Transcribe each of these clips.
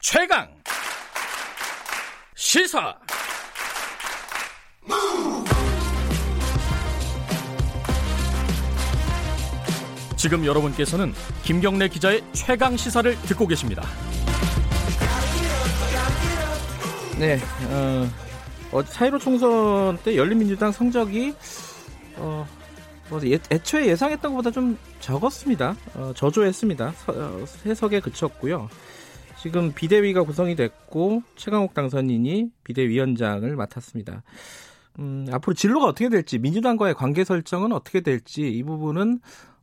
최강 시사 지금 여러분께서는 김경래 기자의 최강 시사를 듣고 계십니다. 네, 어, 어, 4.15 총선 때 열린민주당 성적이 어, 뭐 예, 애초에 예상했던 것보다 좀 적었습니다. 어, 저조했습니다. 서, 어, 해석에 그쳤고요. 지금 비대위가 구성이 됐고 최강욱 당선인이 비대위원장을 맡았습니다. 음, 앞으로 진로가 어떻게 될지 민주당과의 관계 설정은 어떻게 될지 이 부분은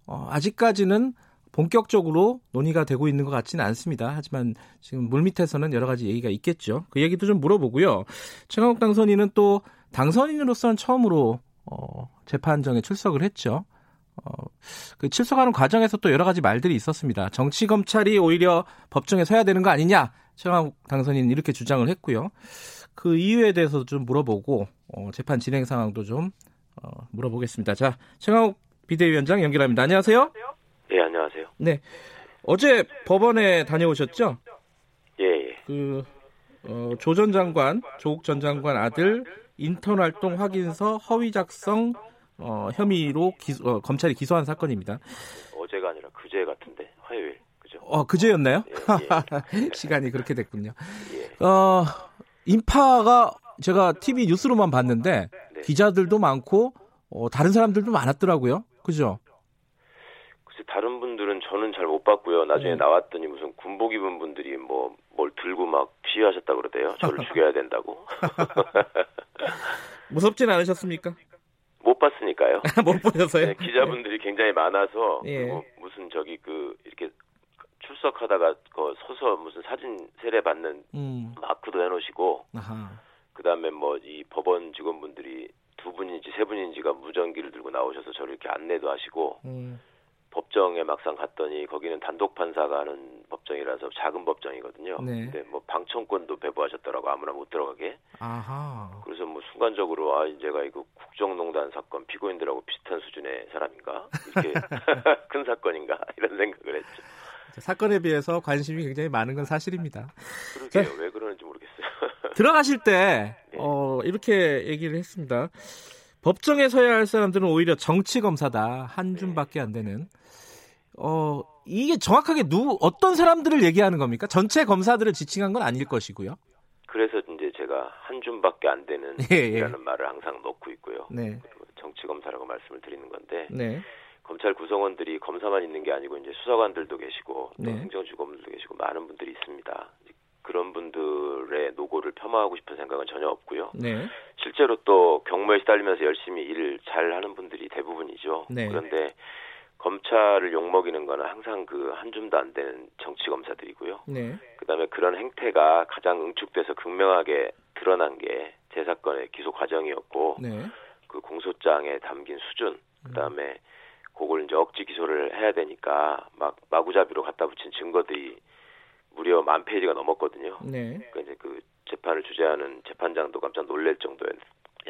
어, 아직까지는 본격적으로 논의가 되고 있는 것 같지는 않습니다. 하지만 지금 물밑에서는 여러 가지 얘기가 있겠죠. 그 얘기도 좀 물어보고요. 최강욱 당선인은 또 당선인으로서는 처음으로 어, 재판정에 출석을 했죠. 어, 그 출석하는 과정에서 또 여러 가지 말들이 있었습니다. 정치 검찰이 오히려 법정에 서야 되는 거 아니냐? 최강욱 당선인은 이렇게 주장을 했고요. 그 이유에 대해서 좀 물어보고 어, 재판 진행 상황도 좀 어, 물어보겠습니다. 자, 최강욱 비대위원장 연결합니다. 안녕하세요. 예, 안녕하세요. 네. 어제 법원에 다녀오셨죠? 예, 예. 그, 어, 조 전 장관, 조국 전 장관 아들 인턴 활동 확인서 허위 작성 어, 혐의로 기소, 어, 검찰이 기소한 사건입니다. 어제가 아니라 그제 같은데 화요일 그죠? 어 그제였나요? 예, 예. 시간이 그렇게 됐군요. 예. 어 인파가 제가 TV 뉴스로만 봤는데 네. 기자들도 많고 어, 다른 사람들도 많았더라고요. 그죠? 글쎄 다른 분들은 저는 잘 못 봤고요. 나중에 네. 나왔더니 무슨 군복 입은 분들이 뭐 뭘 들고 막 피하셨다 그러대요. 저를 죽여야 된다고. 무섭진 않으셨습니까? 못 봤으니까요. 못 보셔서요? 네, 기자분들이 굉장히 많아서 예. 그리고 무슨 저기 그 이렇게 출석하다가 그 서서 무슨 사진 세례 받는 음, 마크도 해놓으시고 아하. 그다음에 뭐 이 법원 직원분들이 두 분인지 세 분인지가 무전기를 들고 나오셔서 저를 이렇게 안내도 하시고 음, 법정에 막상 갔더니 거기는 단독 판사가 하는 법정이라서 작은 법정이거든요. 네. 근데 뭐 방청권도 배부하셨더라고 아무나 못 들어가게. 아하. 그래서 뭐 순간적으로 아 제가 이거 국정농단 사건 피고인들하고 비슷한 수준의 사람인가 이렇게 큰 사건인가 이런 생각을 했죠. 사건에 비해서 관심이 굉장히 많은 건 사실입니다. 그러게요 왜 그러는지 모르겠어요. 들어가실 때 네. 어, 이렇게 얘기를 했습니다. 법정에 서야 할 사람들은 오히려 정치 검사다 한 네. 줌밖에 안 되는. 어 이게 정확하게 누 어떤 사람들을 얘기하는 겁니까? 전체 검사들을 지칭한 건 아닐 것이고요. 그래서 이제 제가 한 줌밖에 안 되는 예, 예. 이라는 말을 항상 넣고 있고요. 네, 정치 검사라고 말씀을 드리는 건데 네, 검찰 구성원들이 검사만 있는 게 아니고 이제 수사관들도 계시고 또 네. 행정주검들도 계시고 많은 분들이 있습니다. 그런 분들의 노고를 폄하하고 싶은 생각은 전혀 없고요. 네, 실제로 또 경무에 시달리면서 열심히 일을 잘 하는 분들이 대부분이죠. 네. 그런데 검찰을 욕먹이는 거는 항상 그 한 줌도 안 되는 정치 검사들이고요. 네, 그다음에 그런 행태가 가장 응축돼서 극명하게 드러난 게 제 사건의 기소 과정이었고 네, 그 공소장에 담긴 수준 그다음에 그걸 이제 억지 기소를 해야 되니까 막 마구잡이로 갖다 붙인 증거들이 무려 만 페이지가 넘었거든요. 네, 그러니까 이제 그 재판을 주재하는 재판장도 깜짝 놀랄 정도였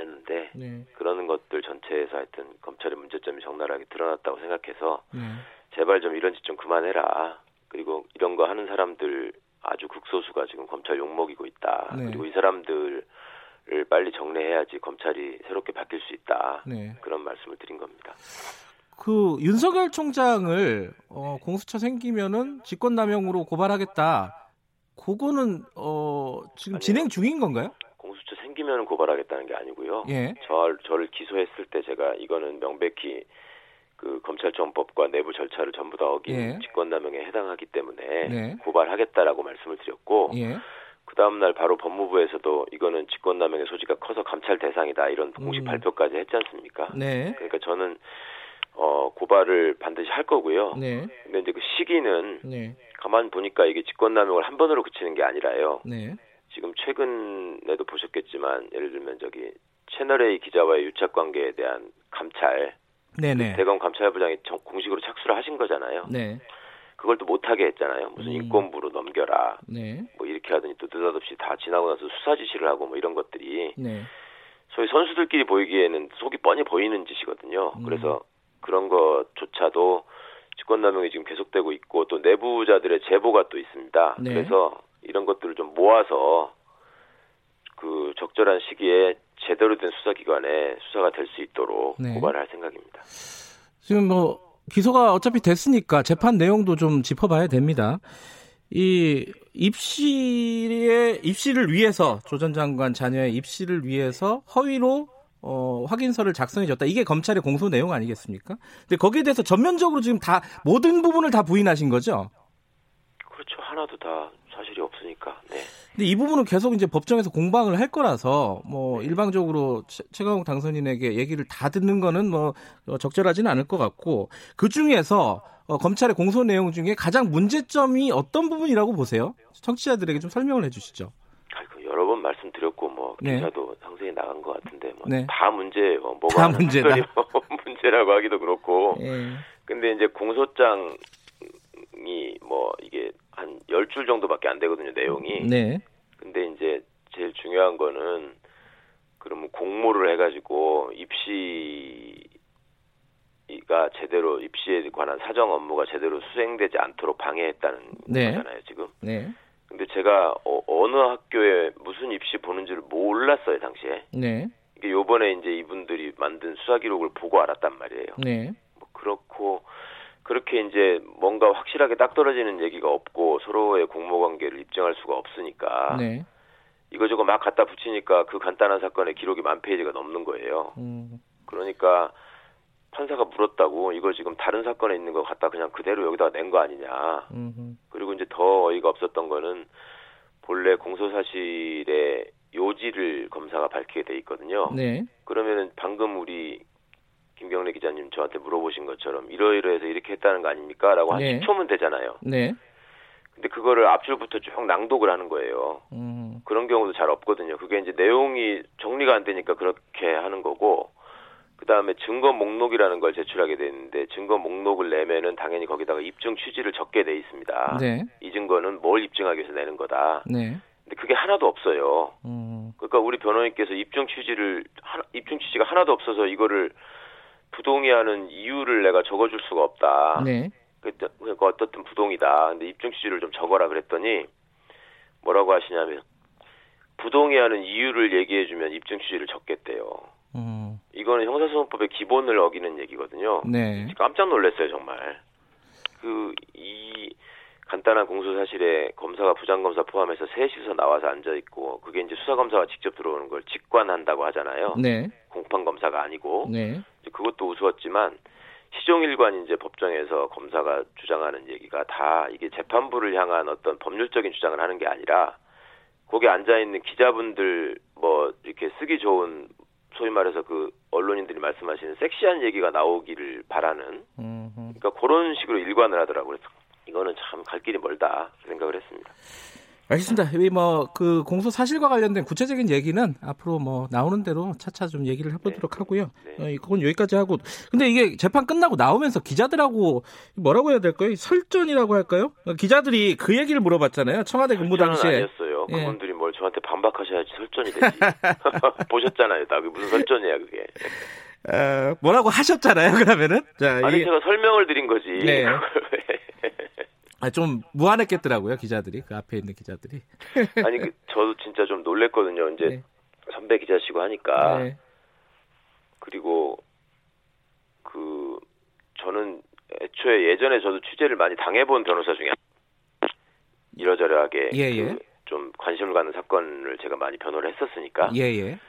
는데 네, 그러는 것들 전체에서 하여튼 검찰의 문제점이 적나라하게 드러났다고 생각해서 네. 제발 좀 이런 짓 좀 그만해라. 그리고 이런 거 하는 사람들 아주 극소수가 지금 검찰 욕먹이고 있다. 네. 그리고 이 사람들을 빨리 정리해야지 검찰이 새롭게 바뀔 수 있다. 네. 그런 말씀을 드린 겁니다. 그 윤석열 총장을 어, 공수처 생기면은 직권남용으로 고발하겠다. 그거는 어, 지금 아니요. 진행 중인 건가요? 공수처 생기면 고발하겠다는 게 아니고요. 예. 저, 저를 기소했을 때 제가 이거는 명백히 그 검찰청법과 내부 절차를 전부 다 어긴 예. 직권남용에 해당하기 때문에 네. 고발하겠다라고 말씀을 드렸고 예. 그 다음날 바로 법무부에서도 이거는 직권남용의 소지가 커서 감찰 대상이다 이런 공식 음. 발표까지 했지 않습니까? 네. 그러니까 저는 어 고발을 반드시 할 거고요. 네. 근데 이제 그 시기는 네. 가만 보니까 이게 직권남용을 한 번으로 그치는 게 아니라요. 네. 지금 최근에도 보셨겠지만 예를 들면 저기 채널 A 기자와의 유착 관계에 대한 감찰 네네. 대검 감찰부장이 정- 공식으로 착수를 하신 거잖아요. 네. 그걸 또 못하게 했잖아요. 무슨 음. 인권부로 넘겨라. 네. 뭐 이렇게 하더니 또 느닷없이 다 지나고 나서 수사 지시를 하고 뭐 이런 것들이 네. 소위 선수들끼리 보이기에는 속이 뻔히 보이는 짓이거든요. 음. 그래서 그런 것조차도 직권남용이 지금 계속되고 있고 또 내부자들의 제보가 또 있습니다. 네. 그래서 이런 것들을 좀 모아서 그 적절한 시기에 제대로 된 수사기관에 수사가 될 수 있도록 네. 고발을 할 생각입니다. 지금 뭐 기소가 어차피 됐으니까 재판 내용도 좀 짚어봐야 됩니다. 이 입시의 입시를 위해서 조 전 장관 자녀의 입시를 위해서 허위로 어, 확인서를 작성해줬다. 이게 검찰의 공소 내용 아니겠습니까? 근데 거기에 대해서 전면적으로 지금 다 모든 부분을 다 부인하신 거죠? 그렇죠. 하나도 다 사실이 없으니까. 네. 근데 이 부분은 계속 이제 법정에서 공방을 할 거라서 뭐 일방적으로 최- 최강욱 당선인에게 얘기를 다 듣는 거는 뭐 어, 적절하지는 않을 것 같고 그 중에서 어, 검찰의 공소 내용 중에 가장 문제점이 어떤 부분이라고 보세요? 청취자들에게 좀 설명을 해주시죠. 아이고, 여러 번 말씀드렸고 뭐 네. 기사도 상세히 나간 것 같은데 뭐 네. 다 문제예요. 뭐가 다 문제다. 뭐 문제라고 하기도 그렇고. 예. 근데 이제 공소장이 뭐 이게 한 열 줄 정도밖에 안 되거든요, 내용이. 네. 근데 이제 제일 중요한 거는 그러면 공모를 해가지고 입시가 제대로 입시에 관한 사정 업무가 제대로 수행되지 않도록 방해했다는 네. 거잖아요, 지금. 네. 근데 제가 어, 느 학교에 무슨 입시 보는지를 몰랐어요, 당시에. 네. 이게 요번에 이제 이분들이 만든 수사 기록을 보고 알았단 말이에요. 네. 뭐 그렇고 그렇게 이제 뭔가 확실하게 딱 떨어지는 얘기가 없고 서로의 공모 관계를 입증할 수가 없으니까 네. 이거저거 막 갖다 붙이니까 그 간단한 사건의 기록이 만 페이지가 넘는 거예요. 음, 그러니까 판사가 물었다고 이거 지금 다른 사건에 있는 거 갖다 그냥 그대로 여기다 낸 거 아니냐. 음, 그리고 이제 더 어이가 없었던 거는 본래 공소 사실의 요지를 검사가 밝히게 돼 있거든요. 네. 그러면은 방금 우리 기자님 저한테 물어보신 것처럼 이러이러해서 이렇게 했다는 거 아닙니까?라고 한 네. 10초면 되잖아요. 네. 근데 그거를 앞줄부터 쭉 낭독을 하는 거예요. 음, 그런 경우도 잘 없거든요. 그게 이제 내용이 정리가 안 되니까 그렇게 하는 거고, 그 다음에 증거 목록이라는 걸 제출하게 되는데, 증거 목록을 내면은 당연히 거기다가 입증 취지를 적게 돼 있습니다. 네. 이 증거는 뭘 입증하기 위해서 내는 거다. 네. 근데 그게 하나도 없어요. 음, 그러니까 우리 변호인께서 입증 취지를, 입증 취지가 하나도 없어서 이거를 부동의하는 이유를 내가 적어줄 수가 없다. 네. 그러니까 어떻든 부동이다. 근데 입증 취지를 좀 적어라 그랬더니 뭐라고 하시냐면 부동의하는 이유를 얘기해주면 입증 취지를 적겠대요. 음, 이거는 형사소송법의 기본을 어기는 얘기거든요. 네. 깜짝 놀랐어요 정말. 그 이 간단한 공소 사실에 검사가 부장검사 포함해서 셋이서 나와서 앉아 있고 그게 이제 수사 검사가 직접 들어오는 걸 직관한다고 하잖아요. 네. 공판 검사가 아니고 네. 그것도 우스웠지만 시종일관 이제 법정에서 검사가 주장하는 얘기가 다 이게 재판부를 향한 어떤 법률적인 주장을 하는 게 아니라 거기 앉아 있는 기자분들 뭐 이렇게 쓰기 좋은 소위 말해서 그 언론인들이 말씀하시는 섹시한 얘기가 나오기를 바라는. 그러니까 그런 식으로 일관을 하더라고요. 그래서 이거는 참 갈 길이 멀다 생각을 했습니다. 알겠습니다. 이 뭐그 공소 사실과 관련된 구체적인 얘기는 앞으로 뭐 나오는 대로 차차 좀 얘기를 해보도록 하고요. 네. 어, 그건 여기까지 하고. 근데 이게 재판 끝나고 나오면서 기자들하고 뭐라고 해야 될까요? 설전이라고 할까요? 어, 기자들이 그 얘기를 물어봤잖아요. 청와대 근무 당시에. 아니었어요. 예. 그분들이 뭘 저한테 반박하셔야지 설전이 되지. 보셨잖아요. 다 그게 무슨 설전이야 그게. 어, 뭐라고 하셨잖아요. 그러면은 자, 아니 이게 제가 설명을 드린 거지. 네. 아, 좀 무안했겠더라고요. 기자들이 그 앞에 있는 기자들이. 아니 그 저도 진짜 좀 놀랬거든요. 이제 네. 선배 기자시고 하니까 네. 그리고 그 저는 애초에 예전에 저도 취재를 많이 당해본 변호사 중에 한- 이러저러하게 예, 그 예. 좀 관심을 갖는 사건을 제가 많이 변호를 했었으니까. 예, 예.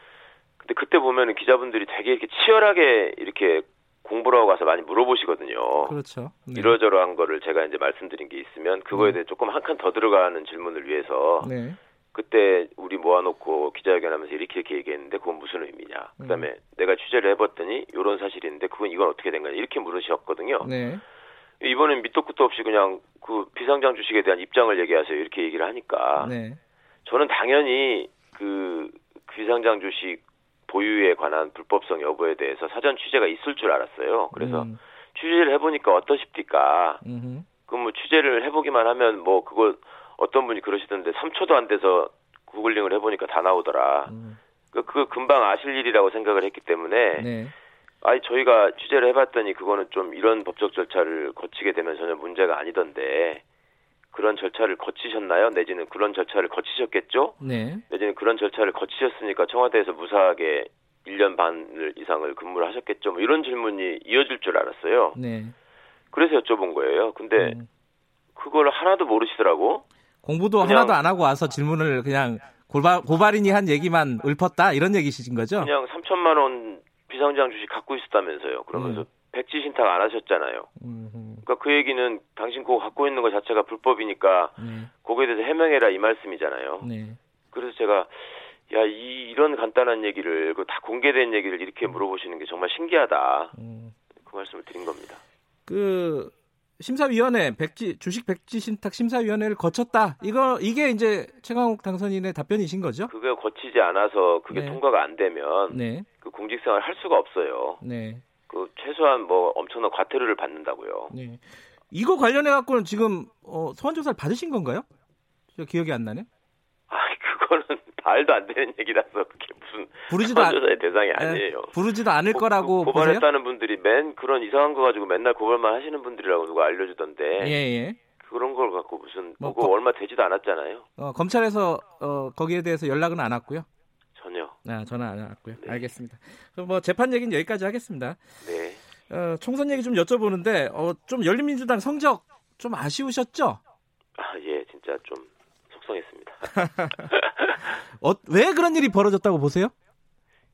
근데 그때 보면은 기자분들이 되게 이렇게 치열하게 이렇게 공부를 하고 가서 많이 물어보시거든요. 그렇죠. 네. 이러저러한 거를 제가 이제 말씀드린 게 있으면 그거에 네. 대해 조금 한 칸 더 들어가는 질문을 위해서 네. 그때 우리 모아놓고 기자회견하면서 이렇게 이렇게 얘기했는데 그건 무슨 의미냐. 그다음에 내가 취재를 해봤더니 이런 사실이 있는데 그건 이건 어떻게 된 거냐 이렇게 물으셨거든요. 네. 이번엔 밑도 끝도 없이 그냥 그 비상장 주식에 대한 입장을 얘기하세요 이렇게 얘기를 하니까 네. 저는 당연히 그 비상장 주식 보유에 관한 불법성 여부에 대해서 사전 취재가 있을 줄 알았어요. 그래서 음, 취재를 해보니까 어떠십니까? 음흠. 그럼 뭐 취재를 해보기만 하면 뭐 그거 어떤 분이 그러시던데 3초도 안 돼서 구글링을 해보니까 다 나오더라. 음, 그, 그거 금방 아실 일이라고 생각을 했기 때문에 네. 아니 저희가 취재를 해봤더니 그거는 좀 이런 법적 절차를 거치게 되면 전혀 문제가 아니던데 그런 절차를 거치셨나요? 내지는 그런 절차를 거치셨겠죠? 네. 내지는 그런 절차를 거치셨으니까 청와대에서 무사하게 1년 반 이상을 근무를 하셨겠죠? 뭐 이런 질문이 이어질 줄 알았어요. 네. 그래서 여쭤본 거예요. 근데 음. 그걸 하나도 모르시더라고. 공부도 하나도 안 하고 와서 질문을 그냥 고발, 고발인이 한 얘기만 읊었다 이런 얘기신 거죠? 그냥 3천만 원 비상장 주식 갖고 있었다면서요. 그러면서 음. 백지 신탁 안 하셨잖아요. 그러니까 그 얘기는 당신 그거 갖고 있는 것 자체가 불법이니까 네. 거기에 대해서 해명해라 이 말씀이잖아요. 네. 그래서 제가 야, 이, 이런 간단한 얘기를, 그 다 공개된 얘기를 이렇게 물어보시는 게 정말 신기하다. 음. 그 말씀을 드린 겁니다. 그 심사위원회 백지 주식 백지 신탁 심사위원회를 거쳤다. 이거 이게 이제 최강욱 당선인의 답변이신 거죠? 그게 거치지 않아서 그게 네. 통과가 안 되면 네. 그 공직생활 할 수가 없어요. 네. 그 최소한 뭐 엄청난 과태료를 받는다고요. 네. 이거 관련해 갖고는 지금 어, 소환 조사를 받으신 건가요? 저 기억이 안 나네. 아, 그거는 말도 안 되는 얘기라서 그게 무슨 부르지도 않, 조사의 대상이 예, 아니에요. 부르지도 않을 고- 거라고 고- 보세요. 고발했다는 분들이 맨 그런 이상한 거 가지고 맨날 고발만 하시는 분들이라고 누가 알려주던데 예, 예. 그런 걸 갖고 무슨 뭐 거- 얼마 되지도 않았잖아요. 어, 검찰에서 어, 거기에 대해서 연락은 안 왔고요. 아, 전화 안 왔고요. 네. 알겠습니다. 그럼 뭐 재판 얘기는 여기까지 하겠습니다. 네. 어, 총선 얘기 좀 여쭤보는데 어, 좀 열린민주당 성적 좀 아쉬우셨죠? 아, 예, 진짜 좀 속상했습니다. 어, 왜 그런 일이 벌어졌다고 보세요?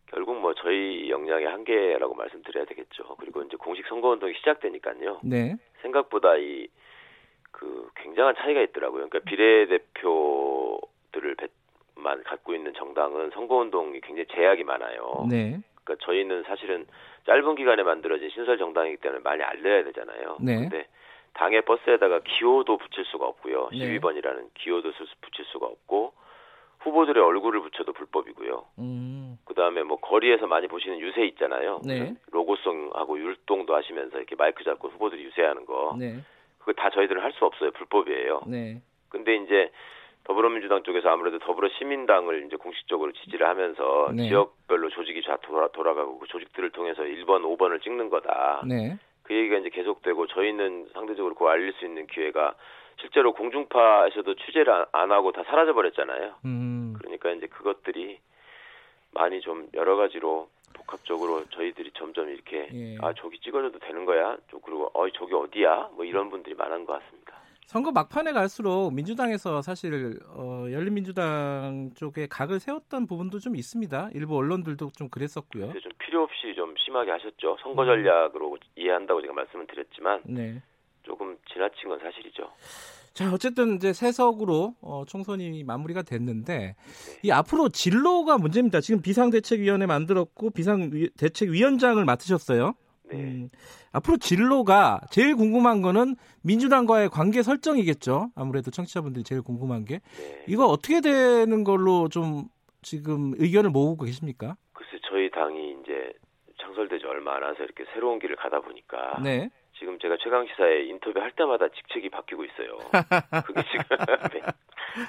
결국 뭐 저희 역량의 한계라고 말씀드려야 되겠죠. 그리고 이제 공식 선거 운동이 시작되니까요. 네. 생각보다 이 그 굉장한 차이가 있더라고요. 그러니까 비례대표들을 만 갖고 있는 정당은 선거운동이 굉장히 제약이 많아요. 네. 그러니까 저희는 사실은 짧은 기간에 만들어진 신설 정당이기 때문에 많이 알려야 되잖아요. 네. 근데 당의 버스에다가 기호도 붙일 수가 없고요. 네. 12번이라는 기호도 붙일 수가 없고 후보들의 얼굴을 붙여도 불법이고요. 음. 그다음에 뭐 거리에서 많이 보시는 유세 있잖아요. 네. 로고송하고 율동도 하시면서 이렇게 마이크 잡고 후보들이 유세하는 거. 네. 그거 다 저희들은 할 수 없어요. 불법이에요. 네. 근데 이제 더불어민주당 쪽에서 아무래도 더불어 시민당을 이제 공식적으로 지지를 하면서 네. 지역별로 조직이 다 돌아, 돌아가고 그 조직들을 통해서 1번, 5번을 찍는 거다. 네. 그 얘기가 이제 계속되고 저희는 상대적으로 그거 알릴 수 있는 기회가 실제로 공중파에서도 취재를 안- 안 하고 다 사라져 버렸잖아요. 음. 그러니까 이제 그것들이 많이 좀 여러 가지로 복합적으로 저희들이 점점 이렇게 예. 아 저기 찍어줘도 되는 거야? 또 그리고 어 저기 어디야? 뭐 이런 분들이 많은 것 같습니다. 선거 막판에 갈수록 민주당에서 사실 어, 열린민주당 쪽에 각을 세웠던 부분도 좀 있습니다. 일부 언론들도 좀 그랬었고요. 좀 필요 없이 좀 심하게 하셨죠. 음. 선거 전략으로 이해한다고 제가 말씀을 드렸지만 네. 조금 지나친 건 사실이죠. 자, 어쨌든 이제 세석으로 어, 총선이 마무리가 됐는데 이 앞으로 진로가 문제입니다. 지금 비상대책위원회 만들었고 비상대책위원장을 맡으셨어요. 네. 음, 앞으로 진로가 제일 궁금한 거는 민주당과의 관계 설정이겠죠. 아무래도 청취자분들이 제일 궁금한 게 네. 이거 어떻게 되는 걸로 좀 지금 의견을 모으고 계십니까? 글쎄 저희 당이 이제 창설되지 얼마 안 와서 이렇게 새로운 길을 가다 보니까 네. 지금 제가 최강 시사에 인터뷰 할 때마다 직책이 바뀌고 있어요. 그게 지금 맨,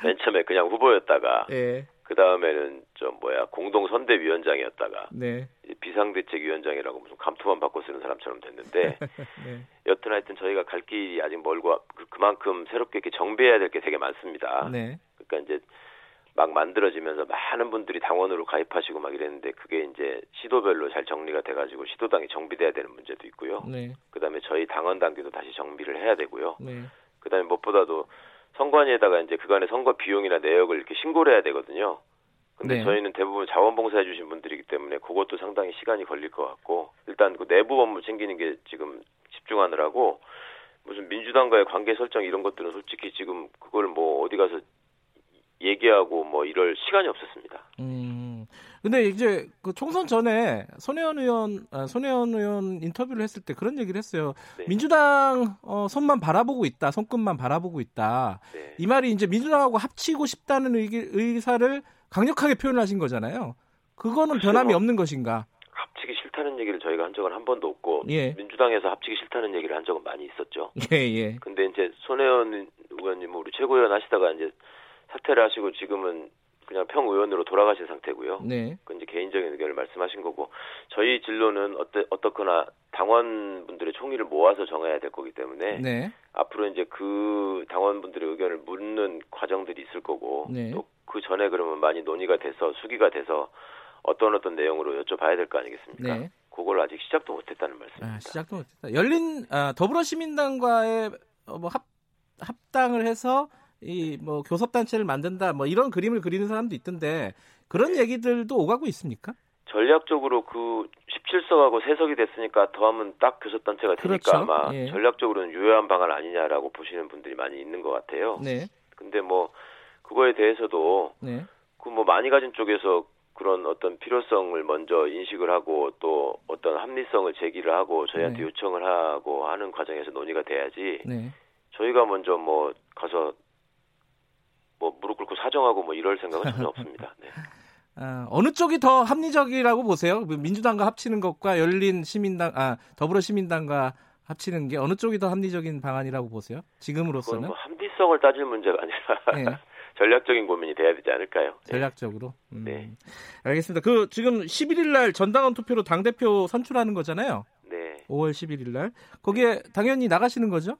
맨 처음에 그냥 후보였다가 네. 그 다음에는 좀 뭐야 공동 선대위원장이었다가 네. 비상대책위원장이라고 무슨 감투만 바꿔 쓰는 사람처럼 됐는데 네. 여튼 하여튼 저희가 갈 길이 아직 멀고 그- 그만큼 새롭게 이렇게 정비해야 될 게 되게 많습니다. 네. 그러니까 이제 막 만들어지면서 많은 분들이 당원으로 가입하시고 막 이랬는데 그게 이제 시도별로 잘 정리가 돼가지고 시도당이 정비돼야 되는 문제도 있고요. 네. 그다음에 저희 당원 당규도 다시 정비를 해야 되고요. 네. 그다음에 무엇보다도 선관위에다가 이제 그간의 선거 비용이나 내역을 이렇게 신고를 해야 되거든요. 근데 네. 저희는 대부분 자원봉사해 주신 분들이기 때문에 그것도 상당히 시간이 걸릴 것 같고 일단 그 내부 업무 챙기는 게 지금 집중하느라고 무슨 민주당과의 관계 설정 이런 것들은 솔직히 지금 그걸 뭐 어디 가서 얘기하고 뭐 이럴 시간이 없었습니다. 음. 근데 이제 그 총선 전에 손혜원 의원, 아, 손혜원 의원 인터뷰를 했을 때 그런 얘기를 했어요. 네. 민주당 어, 손만 바라보고 있다, 손끝만 바라보고 있다. 네. 이 말이 이제 민주당하고 합치고 싶다는 의, 의사를 강력하게 표현하신 거잖아요. 그거는 변함이. 없는 것인가? 합치기 싫다는 얘기를 저희가 한 적은 한 번도 없고 예. 민주당에서 합치기 싫다는 얘기를 한 적은 많이 있었죠. 예, 예. 근데 이제 손혜원 의원님 우리 최고위원 하시다가 이제 사퇴를 하시고 지금은 그냥 평의원으로 돌아가신 상태고요. 네. 그 이제 개인적인 의견을 말씀하신 거고 저희 진로는 어때 어떻거나 당원분들의 총의를 모아서 정해야 될 거기 때문에 네. 앞으로 이제 그 당원분들의 의견을 묻는 과정들이 있을 거고 네. 또그 전에 그러면 많이 논의가 돼서 수기가 돼서 어떤 어떤 내용으로 여쭤봐야 될 거 아니겠습니까? 네. 그걸 아직 시작도 못했다는 말씀입니다. 아, 시작도 못했다. 열린 아, 더불어시민당과의 어, 뭐 합, 합당을 해서 이 뭐 교섭단체를 만든다 뭐 이런 그림을 그리는 사람도 있던데 그런 네. 얘기들도 오가고 있습니까? 전략적으로 그 17석하고 3석이 됐으니까 더하면 딱 교섭단체가 되니까 그렇죠. 아마 예. 전략적으로는 유효한 방안 아니냐라고 보시는 분들이 많이 있는 것 같아요. 네. 근데 뭐 그거에 대해서도 네. 그뭐 많이 가진 쪽에서 그런 어떤 필요성을 먼저 인식을 하고 또 어떤 합리성을 제기를 하고 저희한테 네. 요청을 하고 하는 과정에서 논의가 돼야지 네. 저희가 먼저 뭐 가서 뭐 무릎 꿇고 사정하고 뭐 이럴 생각은 전혀 없습니다. 네. 아, 어느 쪽이 더 합리적이라고 보세요? 그 민주당과 합치는 것과 열린 시민당 아 더불어 시민당과 합치는 게 어느 쪽이 더 합리적인 방안이라고 보세요? 지금으로서는 뭐 합리성을 따질 문제가 아니라 네. 전략적인 고민이 돼야 되지 않을까요? 네. 전략적으로. 음. 네. 알겠습니다. 그 지금 11일 날 전당원 투표로 당 대표 선출하는 거잖아요. 네. 5월 11일 날. 거기에 당연히 나가시는 거죠?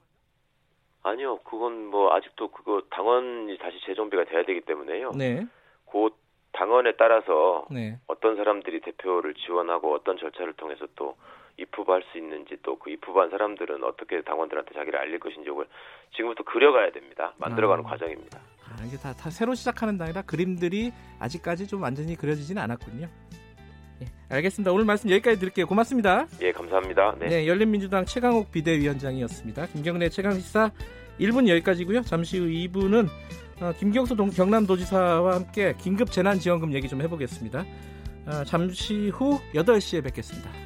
아니요. 그건 뭐 아직도 그거 당원이 다시 재정비가 돼야 되기 때문에요. 네. 그 당원에 따라서 네. 어떤 사람들이 대표를 지원하고 어떤 절차를 통해서 또 입후보할 수 있는지 또 그 입후보한 사람들은 어떻게 당원들한테 자기를 알릴 것인지 이걸 지금부터 그려가야 됩니다. 만들어가는 아. 과정입니다. 아, 이게 다, 다 새로 시작하는 당이라 그림들이 아직까지 좀 완전히 그려지지는 않았군요. 예, 알겠습니다. 오늘 말씀 여기까지 드릴게요. 고맙습니다. 예, 감사합니다. 네. 네, 열린민주당 최강욱 비대위원장이었습니다. 김경래 최강시사 1분 여기까지고요. 잠시 후 2부는 어, 김경수 동, 경남도지사와 함께 긴급 재난지원금 얘기 좀 해보겠습니다. 아, 잠시 후 8시에 뵙겠습니다.